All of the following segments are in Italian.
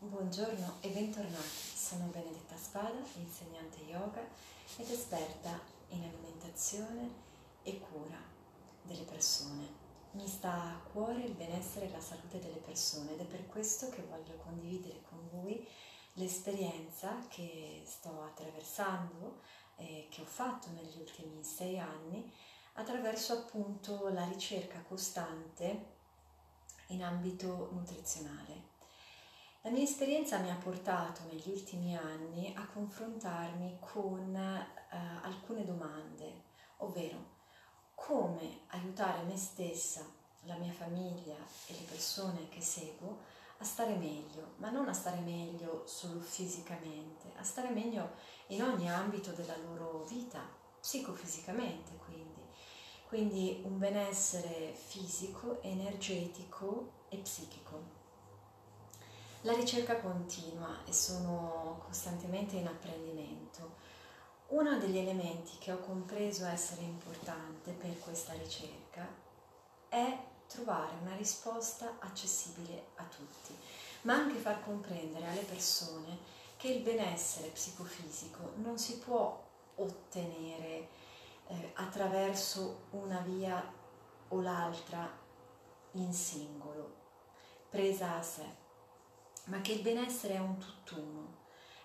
Buongiorno e bentornati, sono Benedetta Spada, insegnante yoga ed esperta in alimentazione e cura delle persone. Mi sta a cuore il benessere e la salute delle persone ed è per questo che voglio condividere con voi l'esperienza che sto attraversando e che ho fatto negli ultimi sei anni attraverso appunto la ricerca costante in ambito nutrizionale la mia esperienza mi ha portato negli ultimi anni a confrontarmi con eh, alcune domande, ovvero come aiutare me stessa, la mia famiglia e le persone che seguo a stare meglio, ma non a stare meglio solo fisicamente, a stare meglio in ogni ambito della loro vita, psicofisicamente quindi. Quindi un benessere fisico, energetico e psichico. La ricerca continua e sono costantemente in apprendimento. Uno degli elementi che ho compreso essere importante per questa ricerca è trovare una risposta accessibile a tutti, ma anche far comprendere alle persone che il benessere psicofisico non si può ottenere eh, attraverso una via o l'altra in singolo, presa a sé ma che il benessere è un tutt'uno,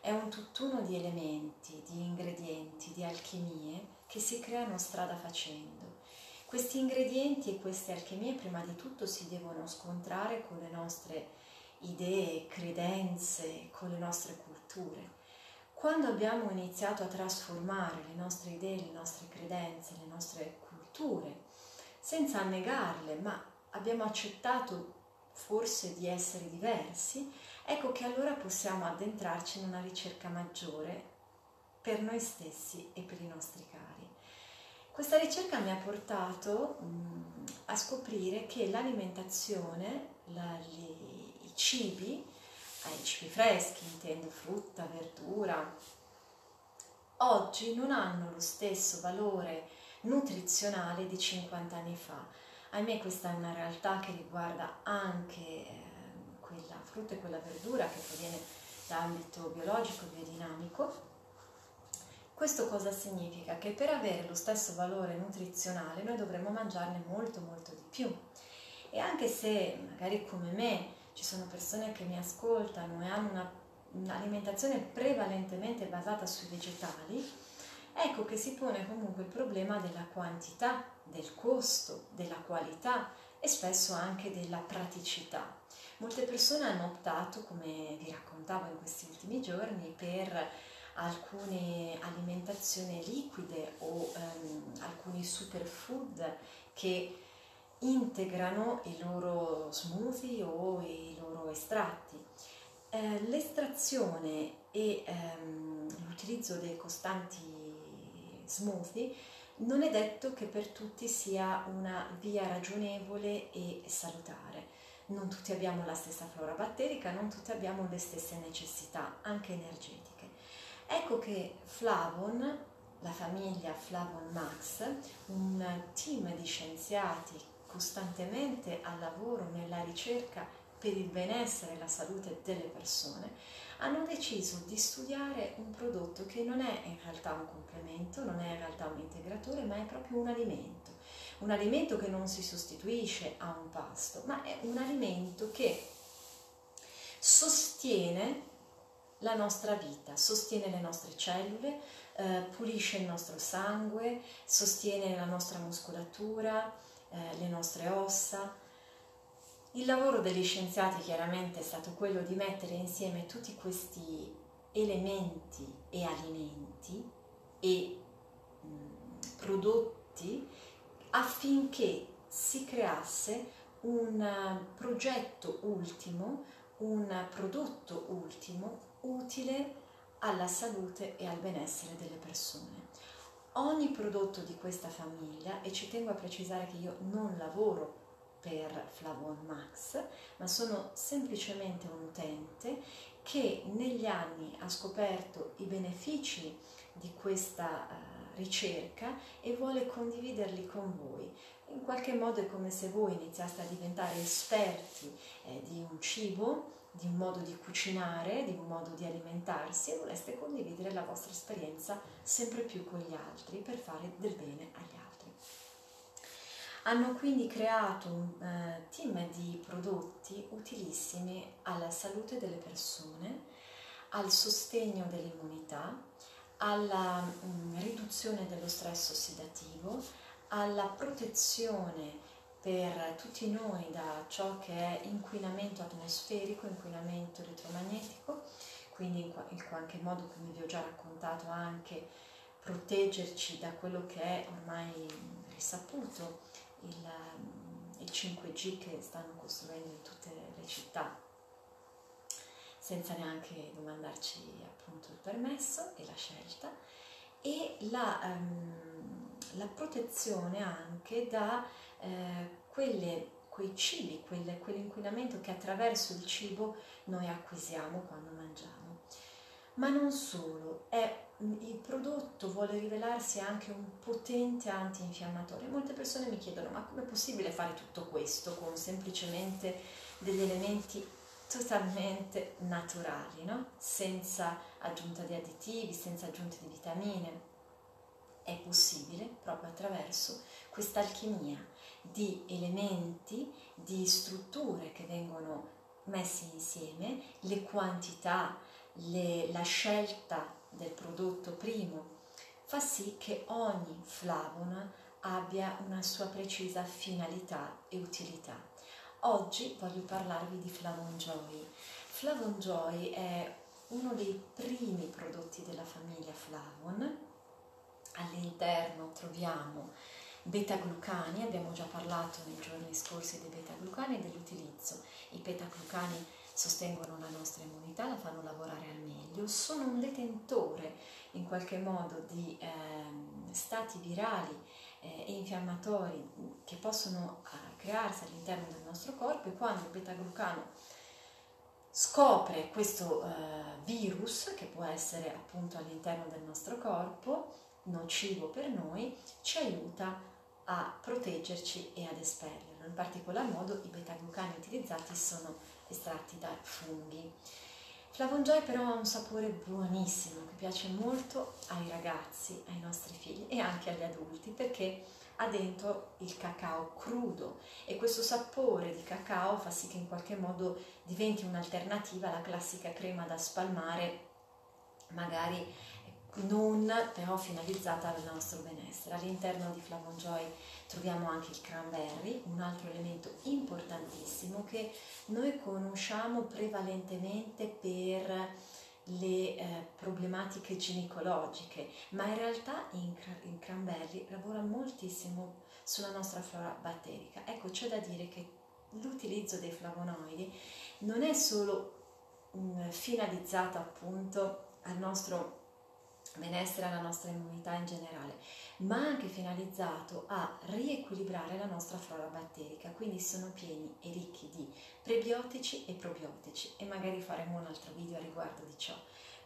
è un tutt'uno di elementi, di ingredienti, di alchimie che si creano strada facendo. Questi ingredienti e queste alchimie prima di tutto si devono scontrare con le nostre idee, credenze, con le nostre culture. Quando abbiamo iniziato a trasformare le nostre idee, le nostre credenze, le nostre culture, senza negarle, ma abbiamo accettato forse di essere diversi, ecco che allora possiamo addentrarci in una ricerca maggiore per noi stessi e per i nostri cari. Questa ricerca mi ha portato mh, a scoprire che l'alimentazione, la, li, i cibi, eh, i cibi freschi, intendo frutta, verdura, oggi non hanno lo stesso valore nutrizionale di 50 anni fa. Ahimè questa è una realtà che riguarda anche eh, frutta e quella verdura che proviene dall'ambito biologico e biodinamico. Questo cosa significa? Che per avere lo stesso valore nutrizionale noi dovremmo mangiarne molto molto di più. E anche se magari come me ci sono persone che mi ascoltano e hanno una, un'alimentazione prevalentemente basata sui vegetali, ecco che si pone comunque il problema della quantità, del costo, della qualità e spesso anche della praticità. Molte persone hanno optato, come vi raccontavo in questi ultimi giorni, per alcune alimentazioni liquide o um, alcuni superfood che integrano i loro smoothie o i loro estratti. Eh, l'estrazione e ehm, l'utilizzo dei costanti smoothie non è detto che per tutti sia una via ragionevole e salutare non tutti abbiamo la stessa flora batterica, non tutti abbiamo le stesse necessità, anche energetiche. Ecco che Flavon, la famiglia Flavon Max, un team di scienziati costantemente al lavoro nella ricerca per il benessere e la salute delle persone, hanno deciso di studiare un prodotto che non è in realtà un complemento, non è in realtà un integratore, ma è proprio un alimento un alimento che non si sostituisce a un pasto, ma è un alimento che sostiene la nostra vita, sostiene le nostre cellule, eh, pulisce il nostro sangue, sostiene la nostra muscolatura, eh, le nostre ossa. Il lavoro degli scienziati chiaramente è stato quello di mettere insieme tutti questi elementi e alimenti e mh, mm, prodotti affinché si creasse un eh, progetto ultimo, un prodotto ultimo utile alla salute e al benessere delle persone. Ogni prodotto di questa famiglia, e ci tengo a precisare che io non lavoro per Flavon Max, ma sono semplicemente un utente che negli anni ha scoperto i benefici di questa uh, ricerca e vuole condividerli con voi. In qualche modo è come se voi iniziaste a diventare esperti eh, di un cibo di un modo di cucinare, di un modo di alimentarsi e voleste condividere la vostra esperienza sempre più con gli altri per fare del bene agli altri. Hanno quindi creato un eh, team di prodotti utilissimi alla salute delle persone, al sostegno dell'immunità, alla mm, riduzione dello stress ossidativo, alla protezione per tutti noi da ciò che è inquinamento atmosferico, inquinamento elettromagnetico, quindi in qualche modo, come vi ho già raccontato, anche proteggerci da quello che è ormai risaputo il, il 5G che stanno costruendo in tutte le città, senza neanche domandarci appunto il permesso e la scelta, e la, um, la protezione anche da eh, quelle, quei cibi, quelle, quell'inquinamento che attraverso il cibo noi acquisiamo quando mangiamo. Ma non solo, è, il prodotto vuole rivelarsi anche un potente antinfiammatorio. Molte persone mi chiedono ma com'è possibile fare tutto questo con semplicemente degli elementi totalmente naturali, no? senza aggiunta di additivi, senza aggiunte di vitamine. È possibile proprio attraverso questa alchimia di elementi, di strutture che vengono messe insieme, le quantità, le, la scelta del prodotto primo, fa sì che ogni flavona abbia una sua precisa finalità e utilità. Oggi voglio parlarvi di Flavon Joy. Flavon Joy è uno dei primi prodotti della famiglia Flavon. All'interno troviamo beta-glucani, abbiamo già parlato nei giorni scorsi dei beta-glucani e dell'utilizzo. I beta-glucani sostengono la nostra immunità, la fanno lavorare al meglio, sono un detentore in qualche modo di eh, stati virali eh, e infiammatori che possono eh, crearsi all'interno del nostro corpo e quando il beta-glucano scopre questo eh, virus che può essere appunto all'interno del nostro corpo nocivo per noi ci aiuta a proteggerci e ad esperlerlo. In particolar modo i beta-glucani utilizzati sono estratti da funghi. Flavon Joy però ha un sapore buonissimo che piace molto ai ragazzi, ai nostri figli e anche agli adulti perché ha dentro il cacao crudo e questo sapore di cacao fa sì che in qualche modo diventi un'alternativa alla classica crema da spalmare magari non però finalizzata al nostro benessere. All'interno di Flavon Joy troviamo anche il cranberry, un altro elemento importantissimo che noi conosciamo prevalentemente per le eh, problematiche ginecologiche, ma in realtà in, in cranberry lavora moltissimo sulla nostra flora batterica. Ecco, c'è da dire che l'utilizzo dei flavonoidi non è solo um, finalizzato appunto al nostro benessere alla nostra immunità in generale, ma anche finalizzato a riequilibrare la nostra flora batterica, quindi sono pieni e ricchi di prebiotici e probiotici e magari faremo un altro video a riguardo di ciò.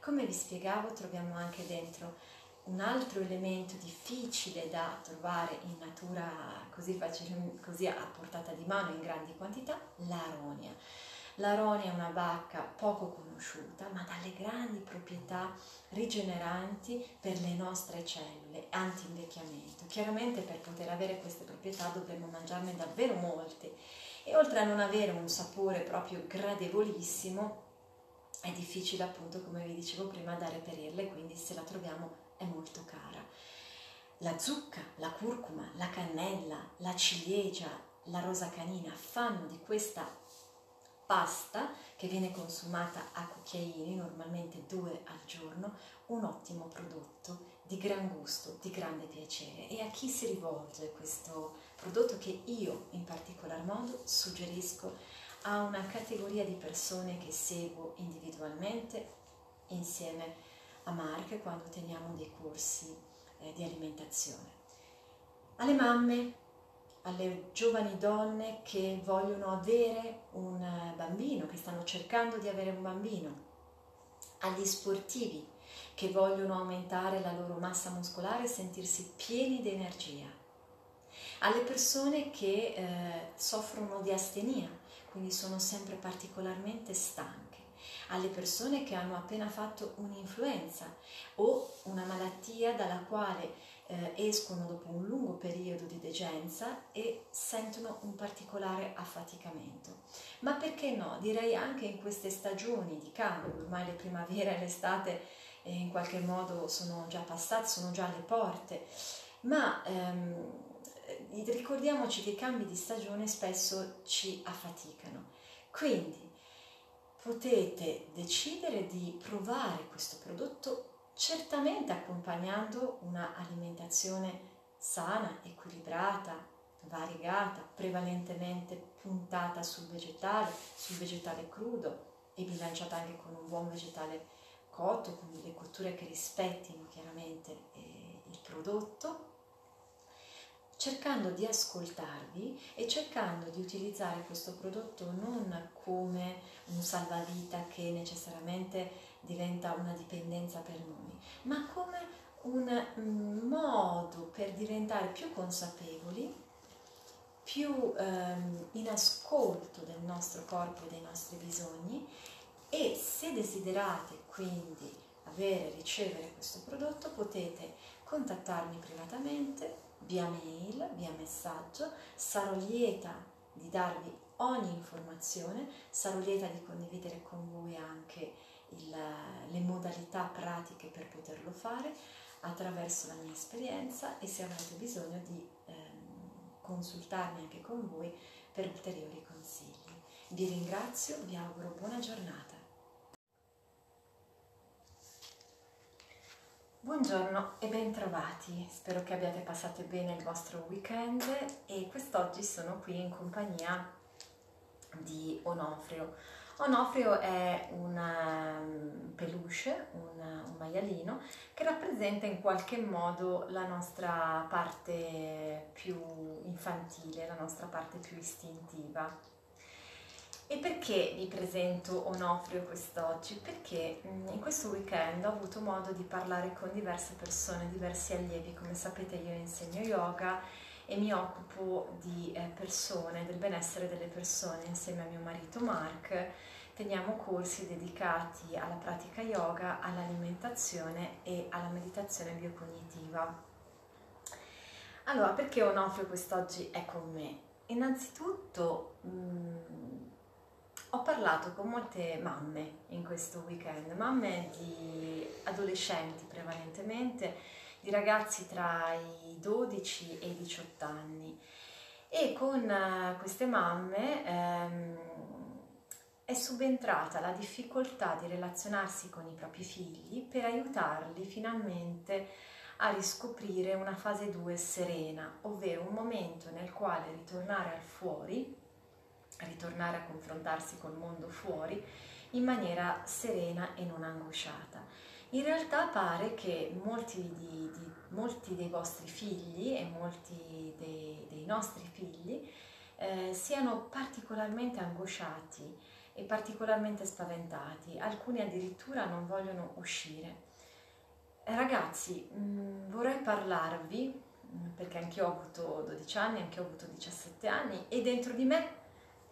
Come vi spiegavo troviamo anche dentro un altro elemento difficile da trovare in natura così, facile, così a portata di mano in grandi quantità, l'aronia. L'aronia è una bacca poco conosciuta, ma dalle grandi proprietà rigeneranti per le nostre cellule, anti-invecchiamento. Chiaramente per poter avere queste proprietà dovremmo mangiarne davvero molte e oltre a non avere un sapore proprio gradevolissimo, è difficile appunto, come vi dicevo prima, da reperirle, quindi se la troviamo è molto cara. La zucca, la curcuma, la cannella, la ciliegia, la rosa canina fanno di questa pasta che viene consumata a cucchiaini, normalmente due al giorno, un ottimo prodotto di gran gusto, di grande piacere. E a chi si rivolge questo prodotto che io in particolar modo suggerisco a una categoria di persone che seguo individualmente insieme a Mark quando teniamo dei corsi eh, di alimentazione. Alle mamme alle giovani donne che vogliono avere un bambino, che stanno cercando di avere un bambino, agli sportivi che vogliono aumentare la loro massa muscolare e sentirsi pieni di energia, alle persone che eh, soffrono di astenia, quindi sono sempre particolarmente stanche, alle persone che hanno appena fatto un'influenza o una malattia dalla quale eh, escono dopo un lungo periodo di degenza e sentono un particolare affaticamento. Ma perché no? Direi anche in queste stagioni di cambio, ormai le primavere e l'estate eh, in qualche modo sono già passate, sono già alle porte, ma ehm, ricordiamoci che i cambi di stagione spesso ci affaticano. Quindi potete decidere di provare questo prodotto certamente accompagnando una alimentazione sana, equilibrata, variegata, prevalentemente puntata sul vegetale, sul vegetale crudo e bilanciata anche con un buon vegetale cotto, con delle cotture che rispettino chiaramente eh, il prodotto cercando di ascoltarvi e cercando di utilizzare questo prodotto non come un salvavita che necessariamente diventa una dipendenza per noi, ma come un mm, modo per diventare più consapevoli, più ehm, in ascolto del nostro corpo e dei nostri bisogni e se desiderate quindi avere, ricevere questo prodotto potete contattarmi privatamente via mail, via messaggio, sarò lieta di darvi ogni informazione, sarò lieta di condividere con voi anche il, le modalità pratiche per poterlo fare attraverso la mia esperienza e se avrete bisogno di ehm, consultarmi anche con voi per ulteriori consigli. Vi ringrazio, vi auguro buona giornata. Buongiorno e bentrovati, spero che abbiate passato bene il vostro weekend e quest'oggi sono qui in compagnia di Onofrio. Onofrio è un um, peluche, un, un maialino che rappresenta in qualche modo la nostra parte più infantile, la nostra parte più istintiva. E perché vi presento Onofrio quest'oggi? Perché mm, in questo weekend ho avuto modo di parlare con diverse persone, diversi allievi. Come sapete io insegno yoga e mi occupo di eh, persone, del benessere delle persone insieme a mio marito Mark. Teniamo corsi dedicati alla pratica yoga, all'alimentazione e alla meditazione biocognitiva. Allora, perché Onofrio quest'oggi è con me? Innanzitutto... Mh, mm, ho parlato con molte mamme in questo weekend, mamme di adolescenti prevalentemente, di ragazzi tra i 12 e i 18 anni. E con eh, queste mamme ehm, è subentrata la difficoltà di relazionarsi con i propri figli per aiutarli finalmente a riscoprire una fase 2 serena, ovvero un momento nel quale ritornare al fuori ritornare a confrontarsi col mondo fuori in maniera serena e non angosciata. In realtà pare che molti, di, di, molti dei vostri figli e molti dei, dei nostri figli eh, siano particolarmente angosciati e particolarmente spaventati, alcuni addirittura non vogliono uscire. Ragazzi, mh, mm, vorrei parlarvi, mm, perché anch'io ho avuto 12 anni, anch'io ho avuto 17 anni e dentro di me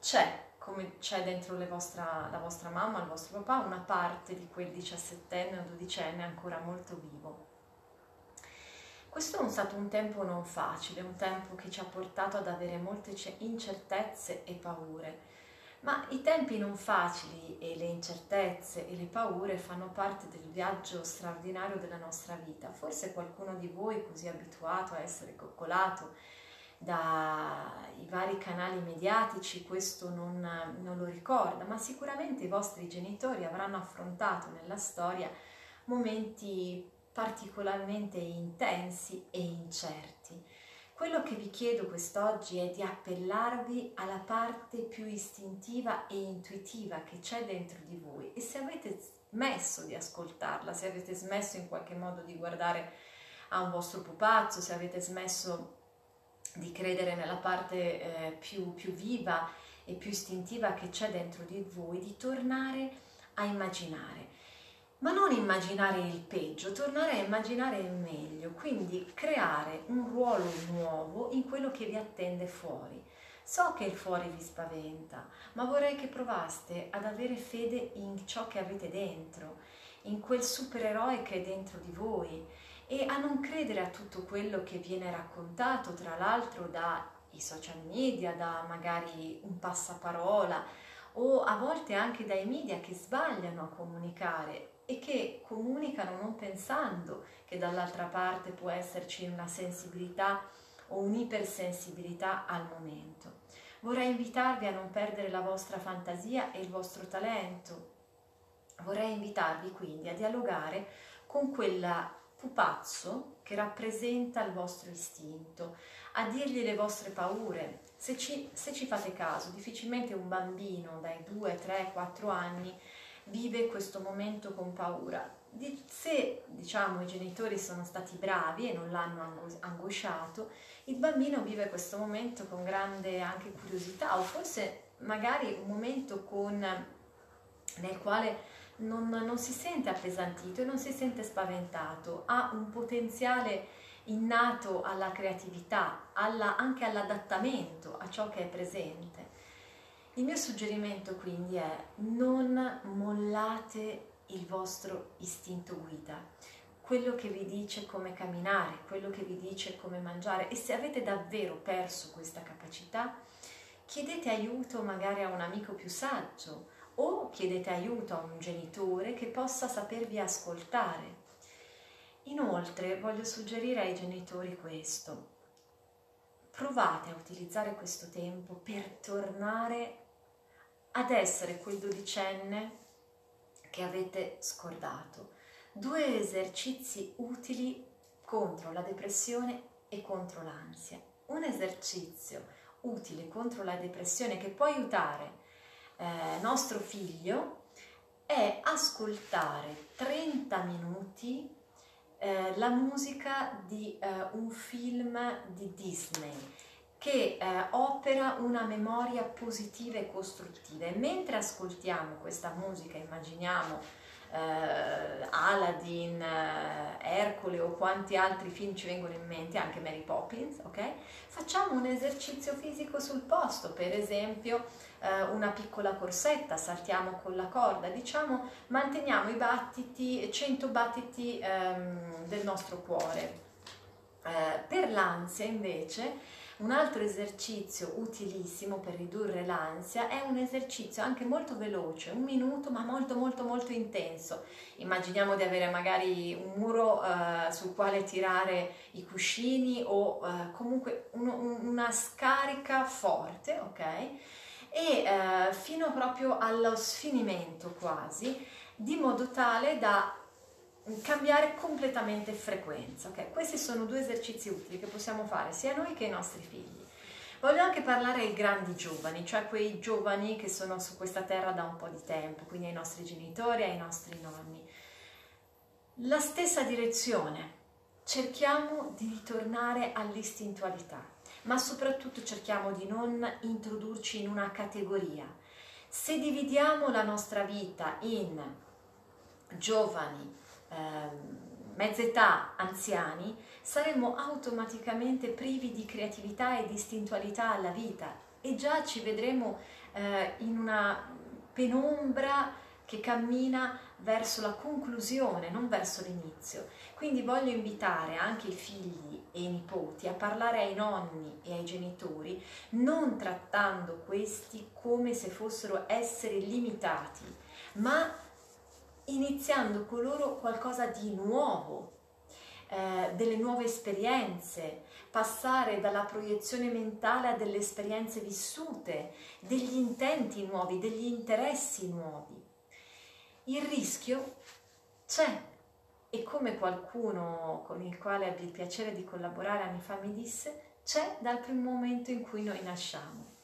c'è, come c'è dentro vostra, la vostra mamma, il vostro papà, una parte di quel diciassettenne o dodicenne ancora molto vivo. Questo è stato un tempo non facile, un tempo che ci ha portato ad avere molte incertezze e paure, ma i tempi non facili e le incertezze e le paure fanno parte del viaggio straordinario della nostra vita. Forse qualcuno di voi così abituato a essere coccolato dai vari canali mediatici questo non, non lo ricorda, ma sicuramente i vostri genitori avranno affrontato nella storia momenti particolarmente intensi e incerti. Quello che vi chiedo quest'oggi è di appellarvi alla parte più istintiva e intuitiva che c'è dentro di voi e se avete smesso di ascoltarla, se avete smesso in qualche modo di guardare a un vostro pupazzo, se avete smesso di credere nella parte eh, più, più viva e più istintiva che c'è dentro di voi, di tornare a immaginare. Ma non immaginare il peggio, tornare a immaginare il meglio, quindi creare un ruolo nuovo in quello che vi attende fuori. So che il fuori vi spaventa, ma vorrei che provaste ad avere fede in ciò che avete dentro, in quel supereroe che è dentro di voi e a non credere a tutto quello che viene raccontato, tra l'altro dai social media, da magari un passaparola o a volte anche dai media che sbagliano a comunicare e che comunicano non pensando che dall'altra parte può esserci una sensibilità o un'ipersensibilità al momento. Vorrei invitarvi a non perdere la vostra fantasia e il vostro talento. Vorrei invitarvi quindi a dialogare con quella pupazzo che rappresenta il vostro istinto, a dirgli le vostre paure. Se ci, se ci fate caso, difficilmente un bambino dai 2, 3, 4 anni vive questo momento con paura. Se diciamo i genitori sono stati bravi e non l'hanno angosciato, il bambino vive questo momento con grande anche curiosità o forse magari un momento con, nel quale non, non, si sente appesantito e non si sente spaventato, ha un potenziale innato alla creatività, alla, anche all'adattamento a ciò che è presente. Il mio suggerimento quindi è non mollate il vostro istinto guida, quello che vi dice come camminare, quello che vi dice come mangiare e se avete davvero perso questa capacità, chiedete aiuto magari a un amico più saggio o chiedete aiuto a un genitore che possa sapervi ascoltare. Inoltre voglio suggerire ai genitori questo. Provate a utilizzare questo tempo per tornare ad essere quel dodicenne che avete scordato. Due esercizi utili contro la depressione e contro l'ansia. Un esercizio utile contro la depressione che può aiutare eh, nostro figlio è ascoltare 30 minuti eh, la musica di eh, un film di Disney che eh, opera una memoria positiva e costruttiva. E mentre ascoltiamo questa musica immaginiamo eh, Aladdin, eh, Ercole o quanti altri film ci vengono in mente, anche Mary Poppins, ok? Facciamo un esercizio fisico sul posto, per esempio eh, una piccola corsetta, saltiamo con la corda, diciamo manteniamo i battiti, 100 battiti ehm, del nostro cuore. Eh, per l'ansia invece un altro esercizio utilissimo per ridurre l'ansia è un esercizio anche molto veloce, un minuto ma molto molto molto intenso. Immaginiamo di avere magari un muro uh, sul quale tirare i cuscini o uh, comunque un, un, una scarica forte, ok? E uh, fino proprio allo sfinimento quasi, di modo tale da cambiare completamente frequenza. Okay? Questi sono due esercizi utili che possiamo fare sia noi che i nostri figli. Voglio anche parlare ai grandi giovani, cioè quei giovani che sono su questa terra da un po' di tempo, quindi ai nostri genitori, ai nostri nonni. La stessa direzione, cerchiamo di ritornare all'istintualità, ma soprattutto cerchiamo di non introdurci in una categoria. Se dividiamo la nostra vita in giovani, mezza età, anziani, saremmo automaticamente privi di creatività e di istintualità alla vita e già ci vedremo eh, in una penombra che cammina verso la conclusione, non verso l'inizio. Quindi voglio invitare anche i figli e i nipoti a parlare ai nonni e ai genitori, non trattando questi come se fossero esseri limitati, ma iniziando con loro qualcosa di nuovo, eh, delle nuove esperienze, passare dalla proiezione mentale a delle esperienze vissute, degli intenti nuovi, degli interessi nuovi. Il rischio c'è e come qualcuno con il quale ebbi il piacere di collaborare anni fa mi disse, c'è dal primo momento in cui noi nasciamo.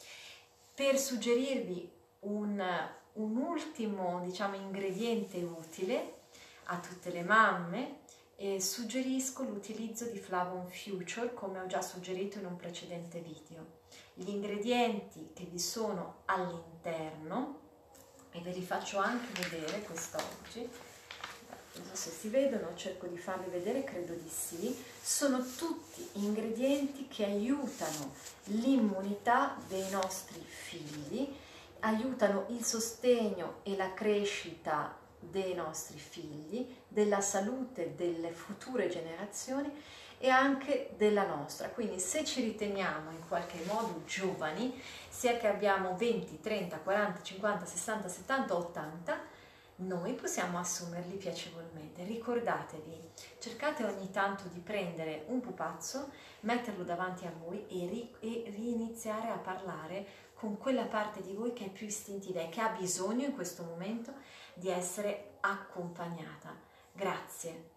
Per suggerirvi un un ultimo diciamo, ingrediente utile a tutte le mamme e suggerisco l'utilizzo di Flavon Future come ho già suggerito in un precedente video. Gli ingredienti che vi sono all'interno e ve li faccio anche vedere quest'oggi non so se si vedono, cerco di farli vedere, credo di sì, sono tutti ingredienti che aiutano l'immunità dei nostri figli, aiutano il sostegno e la crescita dei nostri figli, della salute delle future generazioni e anche della nostra. Quindi se ci riteniamo in qualche modo giovani, sia che abbiamo 20, 30, 40, 50, 60, 70, 80, noi possiamo assumerli piacevolmente. Ricordatevi, cercate ogni tanto di prendere un pupazzo, metterlo davanti a voi e, ri- e riniziare a parlare con quella parte di voi che è più istintiva e che ha bisogno in questo momento di essere accompagnata. Grazie